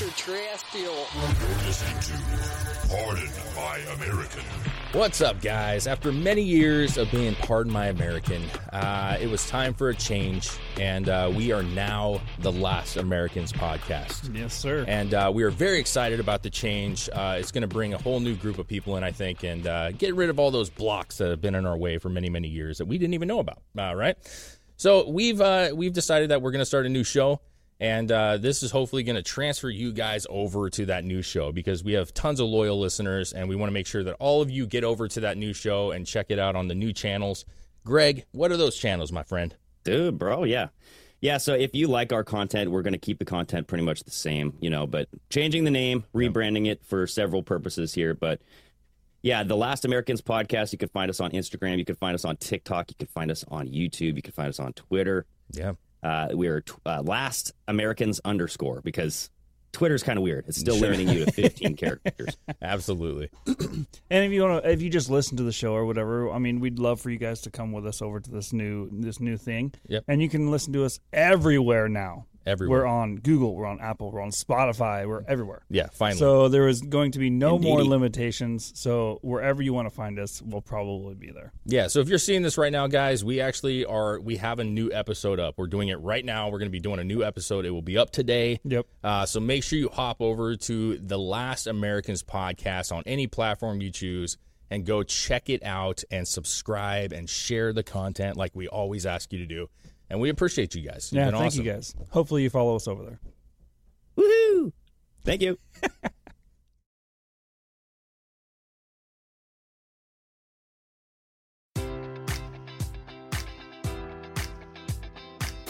Extraterrestrial. You're listening to Pardon My American. What's up, guys? After many years of being Pardon My American, uh, it was time for a change, and uh, we are now the Last Americans podcast. Yes, sir. And uh, we are very excited about the change. Uh, it's going to bring a whole new group of people in, I think, and uh, get rid of all those blocks that have been in our way for many, many years that we didn't even know about. Uh, right? So we've we've decided that we're going to start a new show. And uh, this is hopefully going to transfer you guys over to that new show because we have tons of loyal listeners and we want to make sure that all of you get over to that new show and check it out on the new channels. Greg, what are those channels, my friend? Dude, bro, yeah. Yeah, so if you like our content, we're going to keep the content pretty much the same, you know, but changing the name, rebranding it for several purposes here. But yeah, the Last Americans podcast, you can find us on Instagram, you can find us on TikTok, you can find us on YouTube, you can find us on Twitter. Yeah. Uh, we're t- uh, Last Americans underscore because Twitter's kind of weird. It's still limiting you to 15 characters. Absolutely. And if you want to, if you just listen to the show or whatever, I mean, we'd love for you guys to come with us over to this new this new thing. Yep. And you can listen to us everywhere now. Everywhere. We're on Google, we're on Apple, we're on Spotify, we're everywhere. Yeah, finally. So there is going to be no more limitations. So wherever you want to find us, we'll probably be there. Yeah, so if you're seeing this right now, guys, we actually are we have a new episode up. We're doing it right now. We're going to be doing a new episode. It will be up today. Yep. Uh, so make sure you hop over to the Last Americans podcast on any platform you choose and go check it out and subscribe and share the content like we always ask you to do. And we appreciate you guys. You've Yeah, thank awesome. you guys. Hopefully you follow us over there. Woohoo! Thank you.